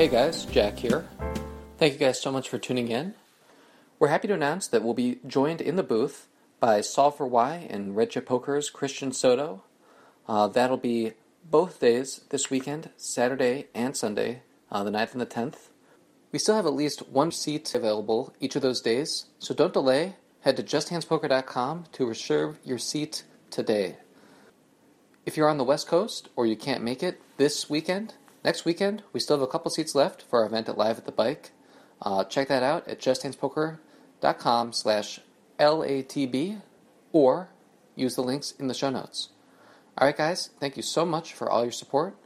Hey guys, Jack here. Thank you guys so much for tuning in. We're happy to announce that we'll be joined in the booth by Solve for and Red Chip Poker's Christian Soto. Uh, that'll be both days this weekend, Saturday and Sunday, uh, the 9th and the 10th. We still have at least one seat available each of those days, so don't delay. Head to justhandspoker.com to reserve your seat today. If you're on the West Coast or you can't make it this weekend, next weekend, we still have a couple seats left for our event at Live at the Bike. Uh, check that out at justhandspoker.com slash LATB or use the links in the show notes. All right, guys, thank you so much for all your support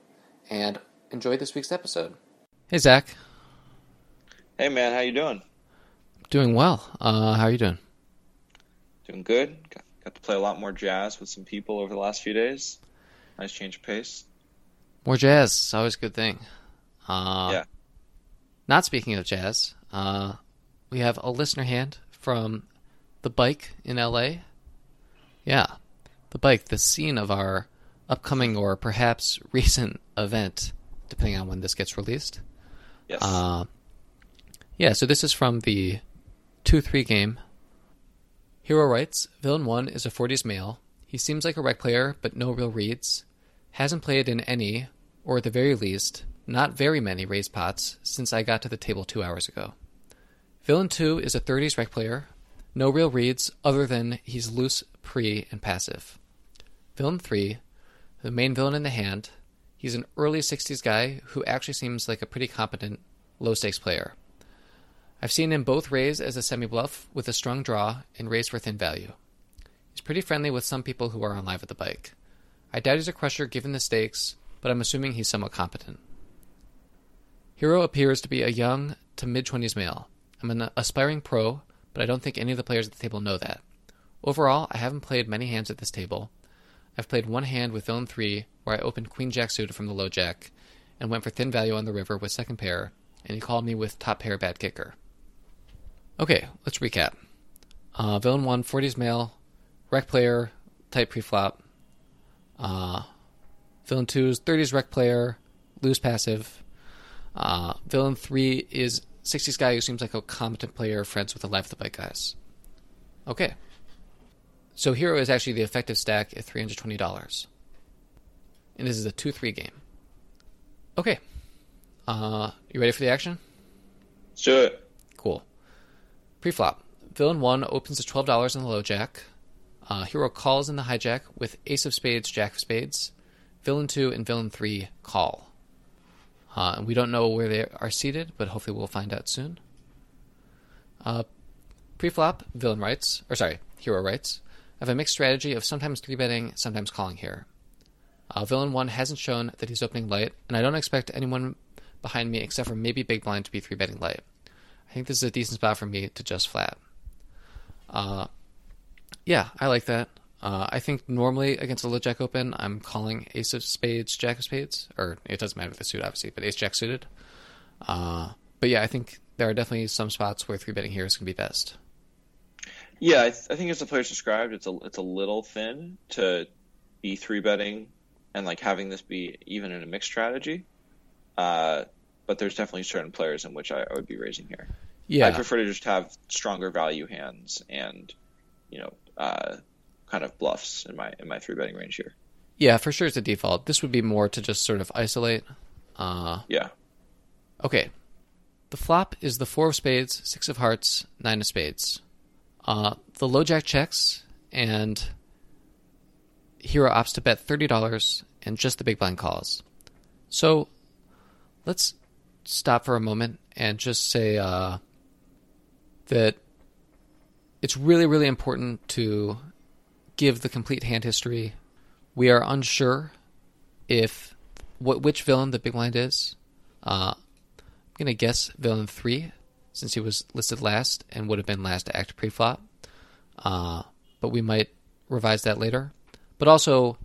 and enjoy this week's episode. Hey, Zach. Hey, man, how you doing? Doing well. Uh, how are you doing? Doing good. Got, got to play a lot more jazz with some people over the last few days. Nice change of pace. More jazz. It's always a good thing. Uh, yeah. Not speaking of jazz, uh, we have a listener hand from the bike in LA. Yeah, the bike, the scene of our upcoming or perhaps recent event, depending on when this gets released. Yes. Uh, yeah, so this is from the 2 3 game. Hero writes Villain 1 is a 40s male. He seems like a rec player, but no real reads. Hasn't played in any, or at the very least, not very many raised pots since I got to the table two hours ago. Villain 2 is a 30s rec player. No real reads other than he's loose, pre, and passive. Villain 3, the main villain in the hand, he's an early 60s guy who actually seems like a pretty competent, low stakes player. I've seen him both raise as a semi bluff with a strong draw and raise for thin value. He's pretty friendly with some people who are on live at the bike. I doubt he's a crusher given the stakes, but I'm assuming he's somewhat competent. Hero appears to be a young to mid 20s male. I'm an aspiring pro, but I don't think any of the players at the table know that. Overall, I haven't played many hands at this table. I've played one hand with Villain 3, where I opened Queen Jack suited from the low jack, and went for thin value on the river with second pair, and he called me with top pair bad kicker. Okay, let's recap. Uh, villain 1, 40s male, rec player, type preflop. Uh, villain 2 is 30s rec player, lose passive. Uh, villain 3 is 60s guy who seems like a competent player, friends with the Live at the Bike guys. Okay. So Hero is actually the effective stack at $320. And this is a 2 3 game. Okay. Uh, you ready for the action? It. Cool. Preflop. Villain 1 opens at $12 in the low jack. Uh, hero calls in the hijack with Ace of Spades, Jack of Spades. Villain 2 and Villain 3 call. Uh, we don't know where they are seated, but hopefully we'll find out soon. Uh, preflop, villain writes, or sorry, hero writes, I have a mixed strategy of sometimes three betting, sometimes calling here. Uh, villain 1 hasn't shown that he's opening light, and I don't expect anyone behind me except for maybe Big Blind to be three betting light. I think this is a decent spot for me to just flat. Uh, yeah, I like that. Uh, I think normally against a low jack open, I'm calling ace of spades, jack of spades, or it doesn't matter if the suit obviously, but ace jack suited. Uh, but yeah, I think there are definitely some spots where three betting here is going to be best. Yeah, I, th- I think as the players described, it's a it's a little thin to be three betting and like having this be even in a mixed strategy. Uh, but there's definitely certain players in which I, I would be raising here. Yeah, I prefer to just have stronger value hands and you know uh, kind of bluffs in my in my three betting range here. Yeah, for sure it's a default. This would be more to just sort of isolate. Uh, Yeah. okay. The flop is the four of spades, six of hearts, nine of spades. Uh, the low jack checks, and hero opts to bet thirty dollars, and just the big blind calls. So, let's stop for a moment and just say uh, that it's really, really important to give the complete hand history. We are unsure if what which villain the big blind is. Uh, I'm gonna guess villain three, since he was listed last and would have been last to act pre-flop. Uh, but we might revise that later. But also,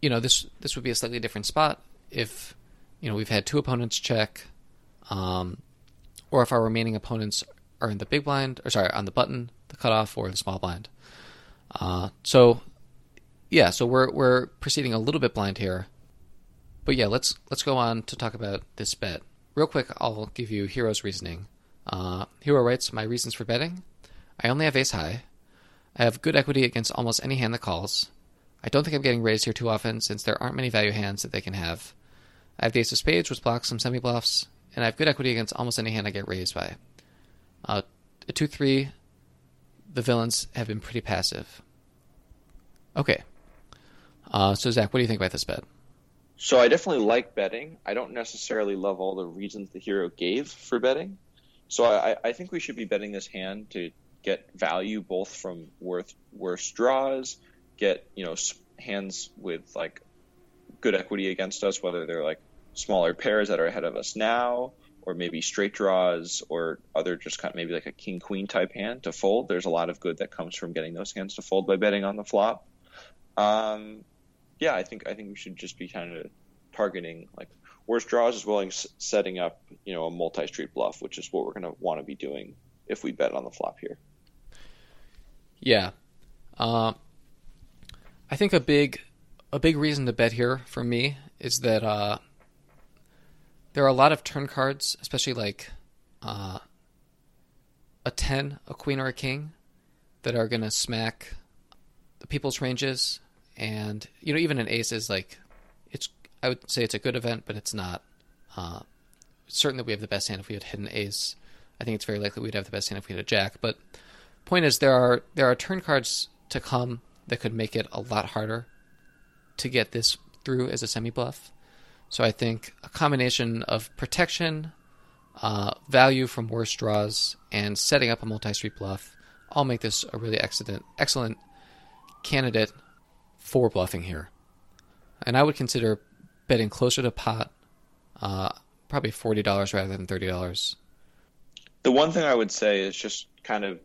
you know, this this would be a slightly different spot if you know we've had two opponents check, um, or if our remaining opponents are in the big blind, or sorry, on the button, the cutoff, or the small blind. Uh, so, yeah, so we're we're proceeding a little bit blind here, but yeah, let's let's go on to talk about this bet. real quick, I'll give you Hero's reasoning. Uh, Hero writes, My reasons for betting I only have ace high. I have good equity against almost any hand that calls. I don't think I'm getting raised here too often since there aren't many value hands that they can have. I have the ace of spades, which blocks some semi bluffs, and I have good equity against almost any hand I get raised by. Uh, a 2 3, the villains have been pretty passive. Okay. Uh, so, Zach, what do you think about this bet? So I definitely like betting. I don't necessarily love all the reasons the hero gave for betting. So I, I think we should be betting this hand to get value both from worth worse draws, get you know hands with like good equity against us, whether they're like smaller pairs that are ahead of us now, or maybe straight draws, or other just kind of maybe like a king queen type hand to fold. There's a lot of good that comes from getting those hands to fold by betting on the flop. Um, yeah, I think I think we should just be kind of targeting like worst draws as well as setting up you know a multi street bluff, which is what we're going to want to be doing if we bet on the flop here. Yeah, uh, I think a big a big reason to bet here for me is that uh, there are a lot of turn cards, especially like uh, a ten, a queen, or a king, that are going to smack the people's ranges and you know even an ace is like it's I would say it's a good event, but it's not. Uh, certain that we have the best hand if we had hidden ace. I think it's very likely we'd have the best hand if we had a jack. But point is, there are there are turn cards to come that could make it a lot harder to get this through as a semi bluff. So I think a combination of protection, uh, value from worse draws, and setting up a multi street bluff all make this a really excellent excellent candidate for bluffing here. And I would consider betting closer to pot, uh, probably $40 rather than $30. The one thing I would say is just kind of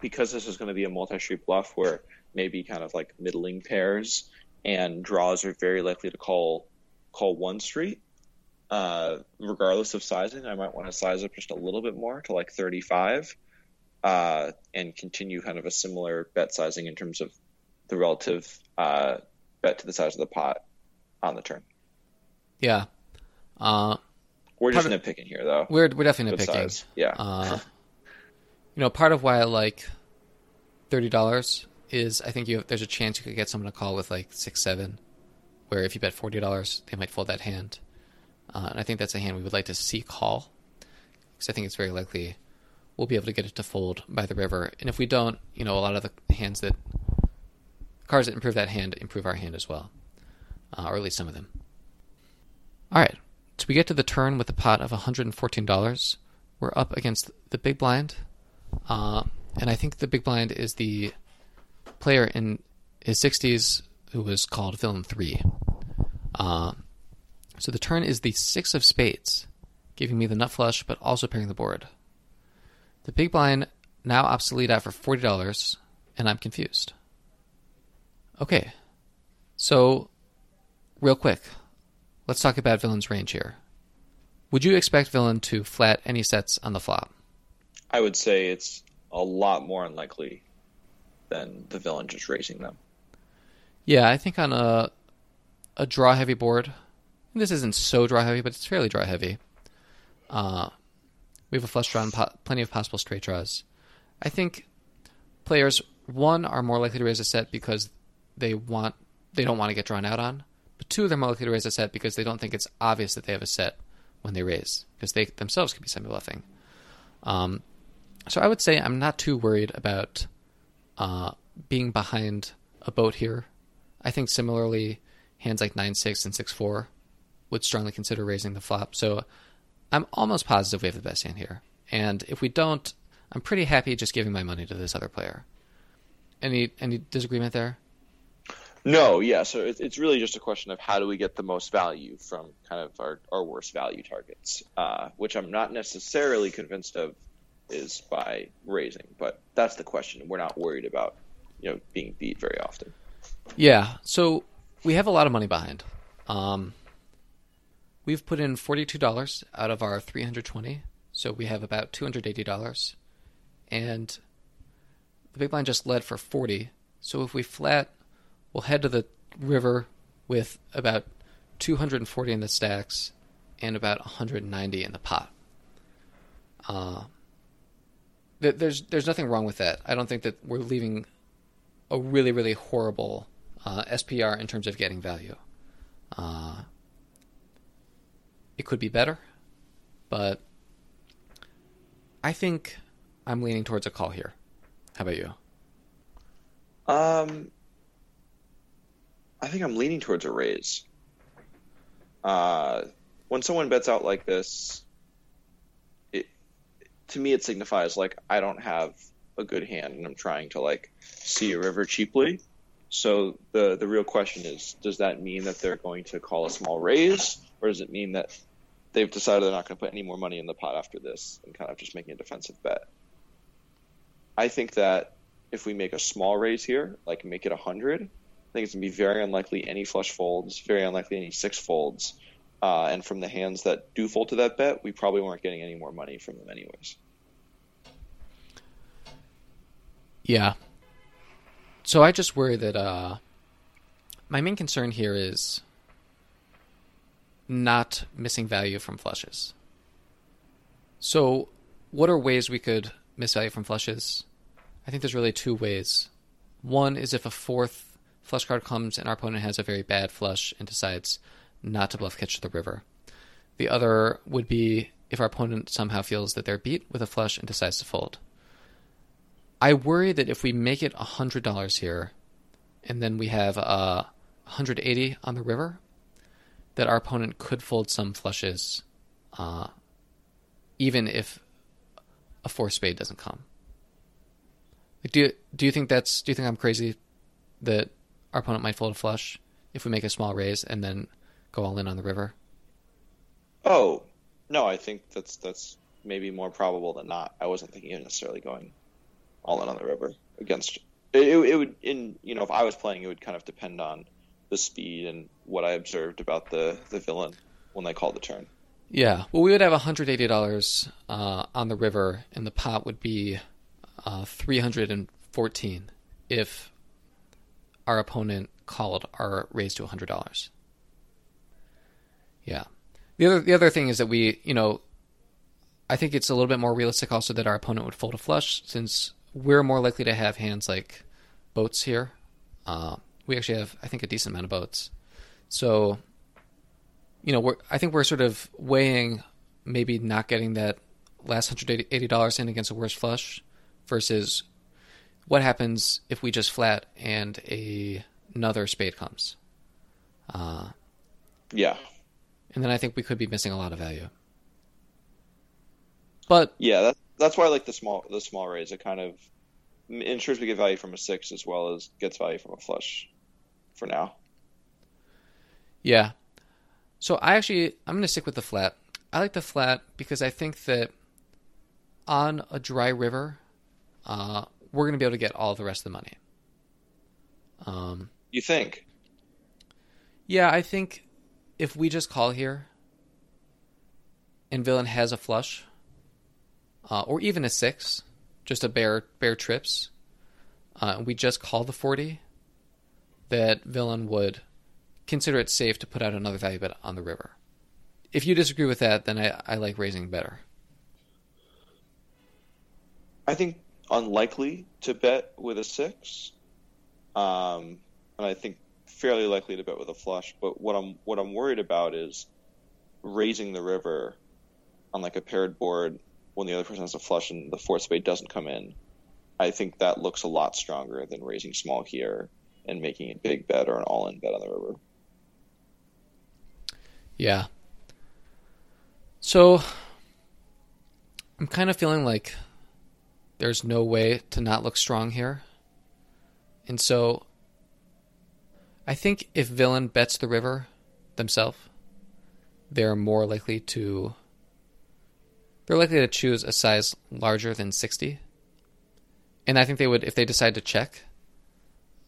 because this is going to be a multi street bluff where maybe kind of like middling pairs and draws are very likely to call call one street. Uh, regardless of sizing, I might want to size up just a little bit more to like 35 uh, and continue kind of a similar bet sizing in terms of the relative uh, bet to the size of the pot on the turn. Yeah. Uh, we're just nitpicking here, though. We're we're definitely nitpicking. Size. Yeah. Uh, you know, part of why I like thirty dollars is I think you have, there's a chance you could get someone to call with like six seven, where if you bet forty dollars, they might fold that hand, uh, and I think that's a hand we would like to see call, because I think it's very likely we'll be able to get it to fold by the river, and if we don't, you know, a lot of the hands that Cards that improve that hand improve our hand as well, uh, or at least some of them. All right, so we get to the turn with a pot of $114. We're up against the big blind, uh, and I think the big blind is the player in his 60s who was called Villain 3. Uh, so the turn is the six of spades, giving me the nut flush, but also pairing the board. The big blind now obsolete out for $40, and I'm confused. Okay. So, real quick, let's talk about villain's range here. Would you expect villain to flat any sets on the flop? I would say it's a lot more unlikely than the villain just raising them. Yeah, I think on a a draw heavy board, this isn't so draw heavy, but it's fairly draw heavy. Uh, we have a flush draw and po- plenty of possible straight draws. I think players one are more likely to raise a set because they want they don't want to get drawn out on. But two them are likely to raise a set because they don't think it's obvious that they have a set when they raise, because they themselves could be semi bluffing. Um, so I would say I'm not too worried about uh, being behind a boat here. I think similarly, hands like nine six and six four would strongly consider raising the flop. So I'm almost positive we have the best hand here. And if we don't, I'm pretty happy just giving my money to this other player. Any any disagreement there? No, yeah. So it's really just a question of how do we get the most value from kind of our, our worst value targets, uh, which I'm not necessarily convinced of is by raising, but that's the question. We're not worried about you know being beat very often. Yeah. So we have a lot of money behind. Um, we've put in forty two dollars out of our three hundred twenty, so we have about two hundred eighty dollars, and the big blind just led for forty. So if we flat We'll head to the river with about 240 in the stacks and about 190 in the pot. Uh, there's there's nothing wrong with that. I don't think that we're leaving a really really horrible uh, SPR in terms of getting value. Uh, it could be better, but I think I'm leaning towards a call here. How about you? Um, I think I'm leaning towards a raise. Uh, when someone bets out like this, it to me it signifies like I don't have a good hand and I'm trying to like see a river cheaply. So the the real question is, does that mean that they're going to call a small raise, or does it mean that they've decided they're not going to put any more money in the pot after this and kind of just making a defensive bet? I think that if we make a small raise here, like make it a hundred, I think it's gonna be very unlikely any flush folds, very unlikely any six folds, uh, and from the hands that do fold to that bet, we probably weren't getting any more money from them anyways. Yeah. So I just worry that uh, my main concern here is not missing value from flushes. So, what are ways we could miss value from flushes? I think there's really two ways. One is if a fourth flush card comes and our opponent has a very bad flush and decides not to bluff catch the river. The other would be if our opponent somehow feels that they're beat with a flush and decides to fold. I worry that if we make it $100 here and then we have uh, 180 on the river, that our opponent could fold some flushes uh, even if a four spade doesn't come. Like, do do you think that's do you think I'm crazy that our opponent might fold a flush if we make a small raise and then go all in on the river? Oh no, I think that's that's maybe more probable than not. I wasn't thinking of necessarily going all in on the river against. It, it, would in you know if I was playing, it would kind of depend on the speed and what I observed about the the villain when they called the turn. Yeah, well, we would have hundred eighty dollars uh, on the river, and the pot would be uh, three hundred and fourteen if our opponent called our raise to hundred dollars. Yeah. The other the other thing is that we, you know, I think it's a little bit more realistic also that our opponent would fold a flush since we're more likely to have hands like boats here. Uh, we actually have, I think, a decent amount of boats. So, you know, we're I think we're sort of weighing maybe not getting that last hundred eighty dollars in against a worse flush versus what happens if we just flat and a, another spade comes. Uh, yeah, and then I think we could be missing a lot of value. But yeah, that, that's why I like the small the small raise. It kind of ensures we get value from a six as well as gets value from a flush. For now. Yeah. So I actually I'm going to stick with the flat. I like the flat because I think that on a dry river, uh, we're going to be able to get all the rest of the money. Um, you think? Yeah, I think if we just call here and villain has a flush, uh, or even a six, just a bare bare trips, uh, we just call the forty, that villain would consider it safe to put out another value bet on the river. If you disagree with that, then I, I like raising better. I think unlikely to bet with a six, um, and I think fairly likely to bet with a flush. But what I'm what I'm worried about is raising the river on like a paired board when the other person has a flush and the fourth spade doesn't come in. I think that looks a lot stronger than raising small here and making a big bet or an all-in bet on the river. Yeah. So I'm kind of feeling like there's no way to not look strong here. And so I think if villain bets the river themselves, they're more likely to they're likely to choose a size larger than 60. And I think they would if they decide to check,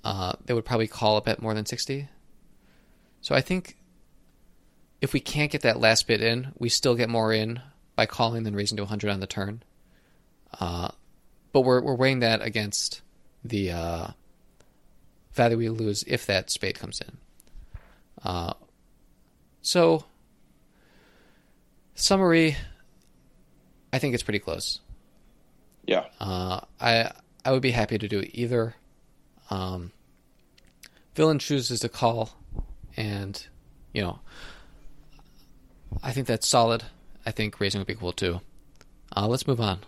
uh, they would probably call a bet more than 60. So I think if we can't get that last bit in, we still get more in by calling than raising to 100 on the turn. Uh, but we're we're weighing that against the uh, value we lose if that spade comes in. Uh, so Summary. I think it's pretty close. Yeah. Uh, I I would be happy to do either. Um, villain chooses to call, and you know, I think that's solid. I think raising would be cool too. Uh, let's move on.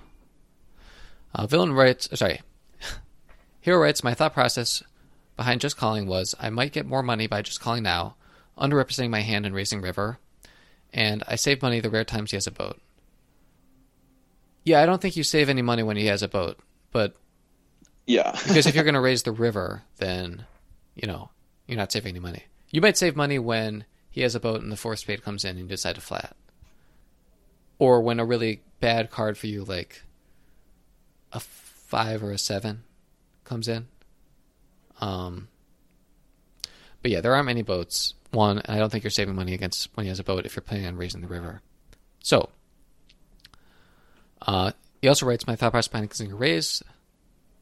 Uh, villain writes, uh, sorry, hero writes. My thought process behind just calling was I might get more money by just calling now, underrepresenting my hand in raising river, and I save money the rare times he has a boat. Yeah, I don't think you save any money when he has a boat, but Yeah. because if you're going to raise the river, then you know you're not saving any money. You might save money when he has a boat and the fourth spade comes in and you decide to flat, or when a really bad card for you, like a five or a seven, comes in. Um, but yeah, there aren't many boats. One, and I don't think you're saving money against when he has a boat if you're planning on raising the river. So, uh, he also writes, "My thought process considering a raise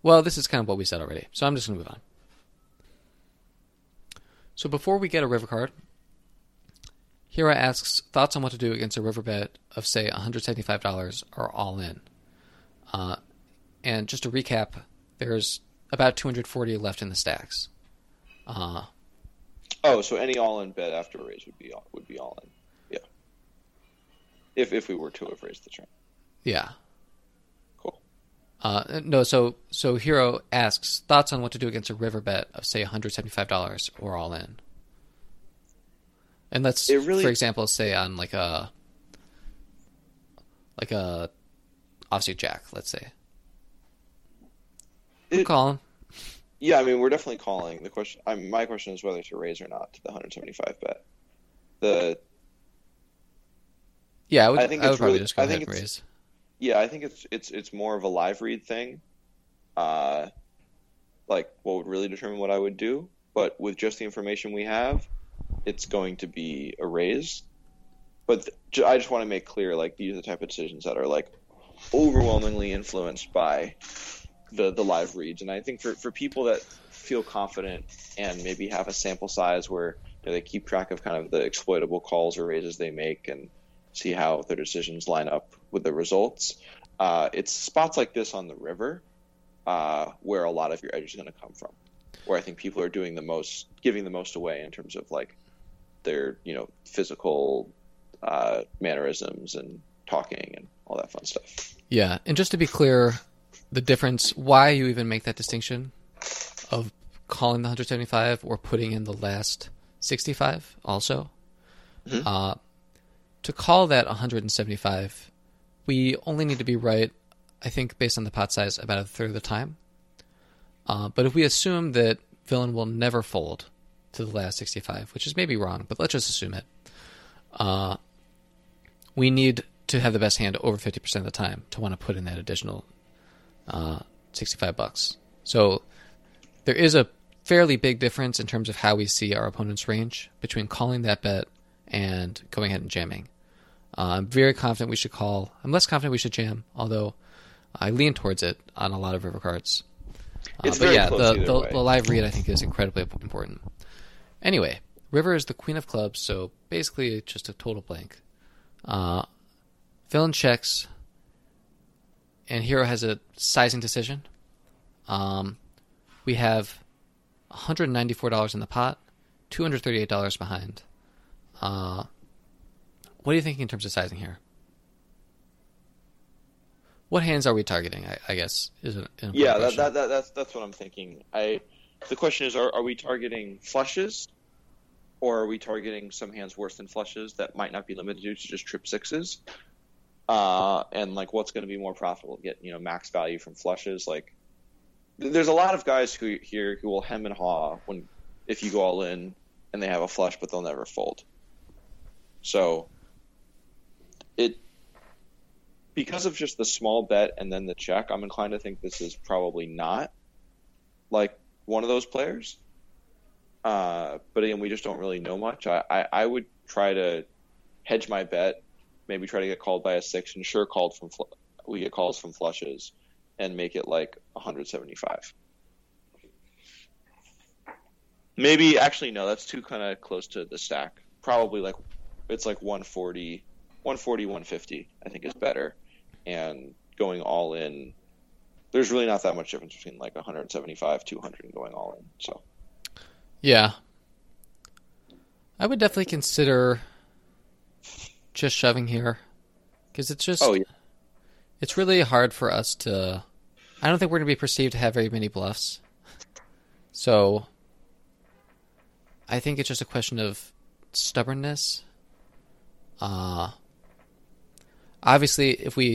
well, this is kind of what we said already, so I'm just going to move on. So before we get a river card, Hero asks thoughts on what to do against a river bet of, say, $175 or all in. Uh, and just to recap, there's about 240 left in the stacks. Uh, Oh, so any all-in bet after a raise would be all, would be all in. Yeah. If if we were to have raised the turn. Yeah. Cool. Uh, no, so so Hero asks thoughts on what to do against a river bet of say $175 or all in. And let's, really- for example, say on like a like a offsuit jack, let's say. It- calling. Yeah, I mean we're definitely calling. The question I, my question is whether to raise or not to the 175 bet. The Yeah, I would. I, I think would probably really- just go I ahead think and it's- raise. Yeah, I think it's it's it's more of a live read thing. Uh, like what would really determine what I would do, but with just the information we have, it's going to be a raise. But th- I just want to make clear, like these are the type of decisions that are like overwhelmingly influenced by the the live reads, and I think for for people that feel confident and maybe have a sample size where you know, they keep track of kind of the exploitable calls or raises they make and see how their decisions line up with the results. Uh, it's spots like this on the river uh, where a lot of your edge is going to come from. Where I think people are doing the most, giving the most away in terms of like their you know physical uh, mannerisms and talking and all that fun stuff. Yeah, and just to be clear, the difference, why you even make that distinction of calling the 175 or putting in the last 65 also. Mhm. Uh, to call that 175, we only need to be right, I think, based on the pot size, about a third of the time. Uh, but if we assume that villain will never fold to the last 65, which is maybe wrong, but let's just assume it, uh, we need to have the best hand over 50% of the time to want to put in that additional uh, 65 bucks. So there is a fairly big difference in terms of how we see our opponent's range between calling that bet and going ahead and jamming. Uh, I'm very confident we should call. I'm less confident we should jam, although I lean towards it on a lot of river cards. Uh, It's but very yeah, close the, the, way. the live read I think is incredibly important. Anyway, river is the queen of clubs, so basically just a total blank. Uh, villain checks, and hero has a sizing decision. Um, we have $194 in the pot, $238 behind. Uh, what are you thinking in terms of sizing here? What hands are we targeting? I, I guess is an, Yeah, that, that, that that's that's what I'm thinking. I the question is, are are we targeting flushes, or are we targeting some hands worse than flushes that might not be limited to just trip sixes? Uh, and like, what's going to be more profitable? Get you know max value from flushes. Like, there's a lot of guys who here who will hem and haw when if you go all in and they have a flush, but they'll never fold. So it because of just the small bet and then the check, I'm inclined to think this is probably not like one of those players. Uh, but again, we just don't really know much. I, I, I would try to hedge my bet, maybe try to get called by a six, and sure called from fl- we get calls from flushes, and make it like 175. Maybe actually no, that's too kind of close to the stack. Probably like it's like 140, 140, 150, I think is better. And going all in, there's really not that much difference between like 175, 200 and going all in. So, yeah. I would definitely consider just shoving here because it's just oh, yeah. it's really hard for us to I don't think we're going to be perceived to have very many bluffs. So I think it's just a question of stubbornness. Uh obviously if we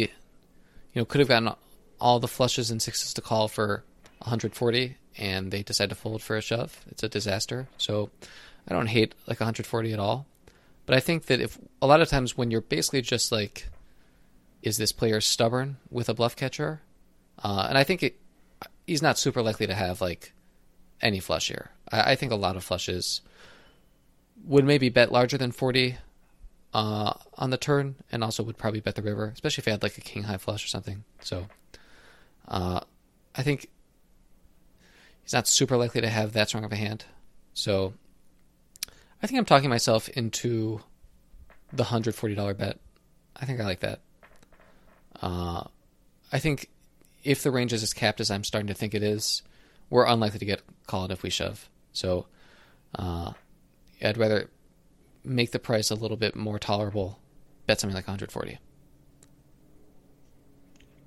you know could have gotten all the flushes and sixes to call for 140 and they decide to fold for a shove, it's a disaster. So I don't hate like 140 at all. But I think that if a lot of times when you're basically just like, is this player stubborn with a bluff catcher? Uh, and I think it, he's not super likely to have like any flush here. I, I, think a lot of flushes would maybe bet larger than 40 uh, on the turn and also would probably bet the river, especially if he had like a king high flush or something. So uh, I think he's not super likely to have that strong of a hand. So I think I'm talking myself into the hundred forty dollar bet. I think I like that. Uh, I think if the range is as capped as I'm starting to think it is, we're unlikely to get called if we shove. So, uh, I'd rather make the price a little bit more tolerable. Bet something like 140.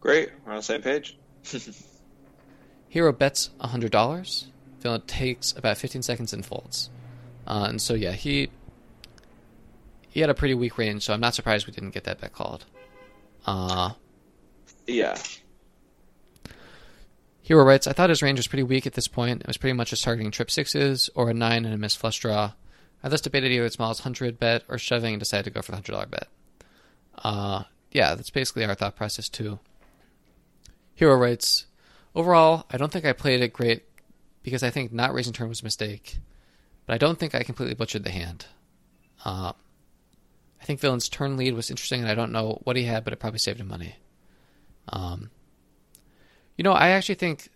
Great, we're on the same page. Hero bets $100. Villain takes about 15 seconds and folds. Uh, and so yeah, he he had a pretty weak range, so I'm not surprised we didn't get that bet called. Uh, yeah. Hero writes, I thought his range was pretty weak at this point. It was pretty much just targeting trip sixes or a nine and a missed flush draw. I thus debated either the smallest hundred bet or shoving and decided to go for the hundred dollar bet. Uh, yeah, that's basically our thought process too. Hero writes, overall, I don't think I played it great because I think not raising turn was a mistake but I don't think I completely butchered the hand. Uh, I think Villain's turn lead was interesting, and I don't know what he had, but it probably saved him money. Um, you know, I actually think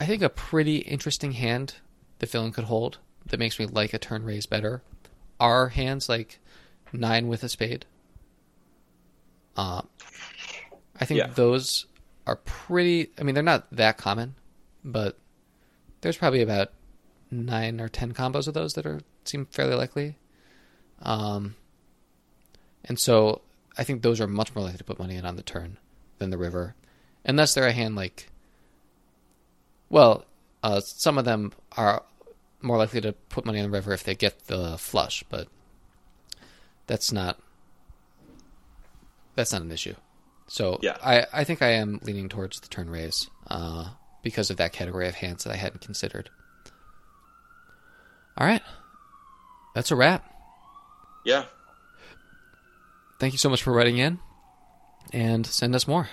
I think a pretty interesting hand the villain could hold that makes me like a turn raise better are hands like nine with a spade. Uh, I think yeah. those are pretty. I mean, they're not that common, but there's probably about nine or ten combos of those that are seem fairly likely. Um, and so I think those are much more likely to put money in on the turn than the river, unless they're a hand like. Well, uh, some of them are more likely to put money on the river if they get the flush, but that's not that's not an issue. So yeah. I, I think I am leaning towards the turn raise uh, because of that category of hands that I hadn't considered. All right. That's a wrap. Yeah. Thank you so much for writing in and send us more.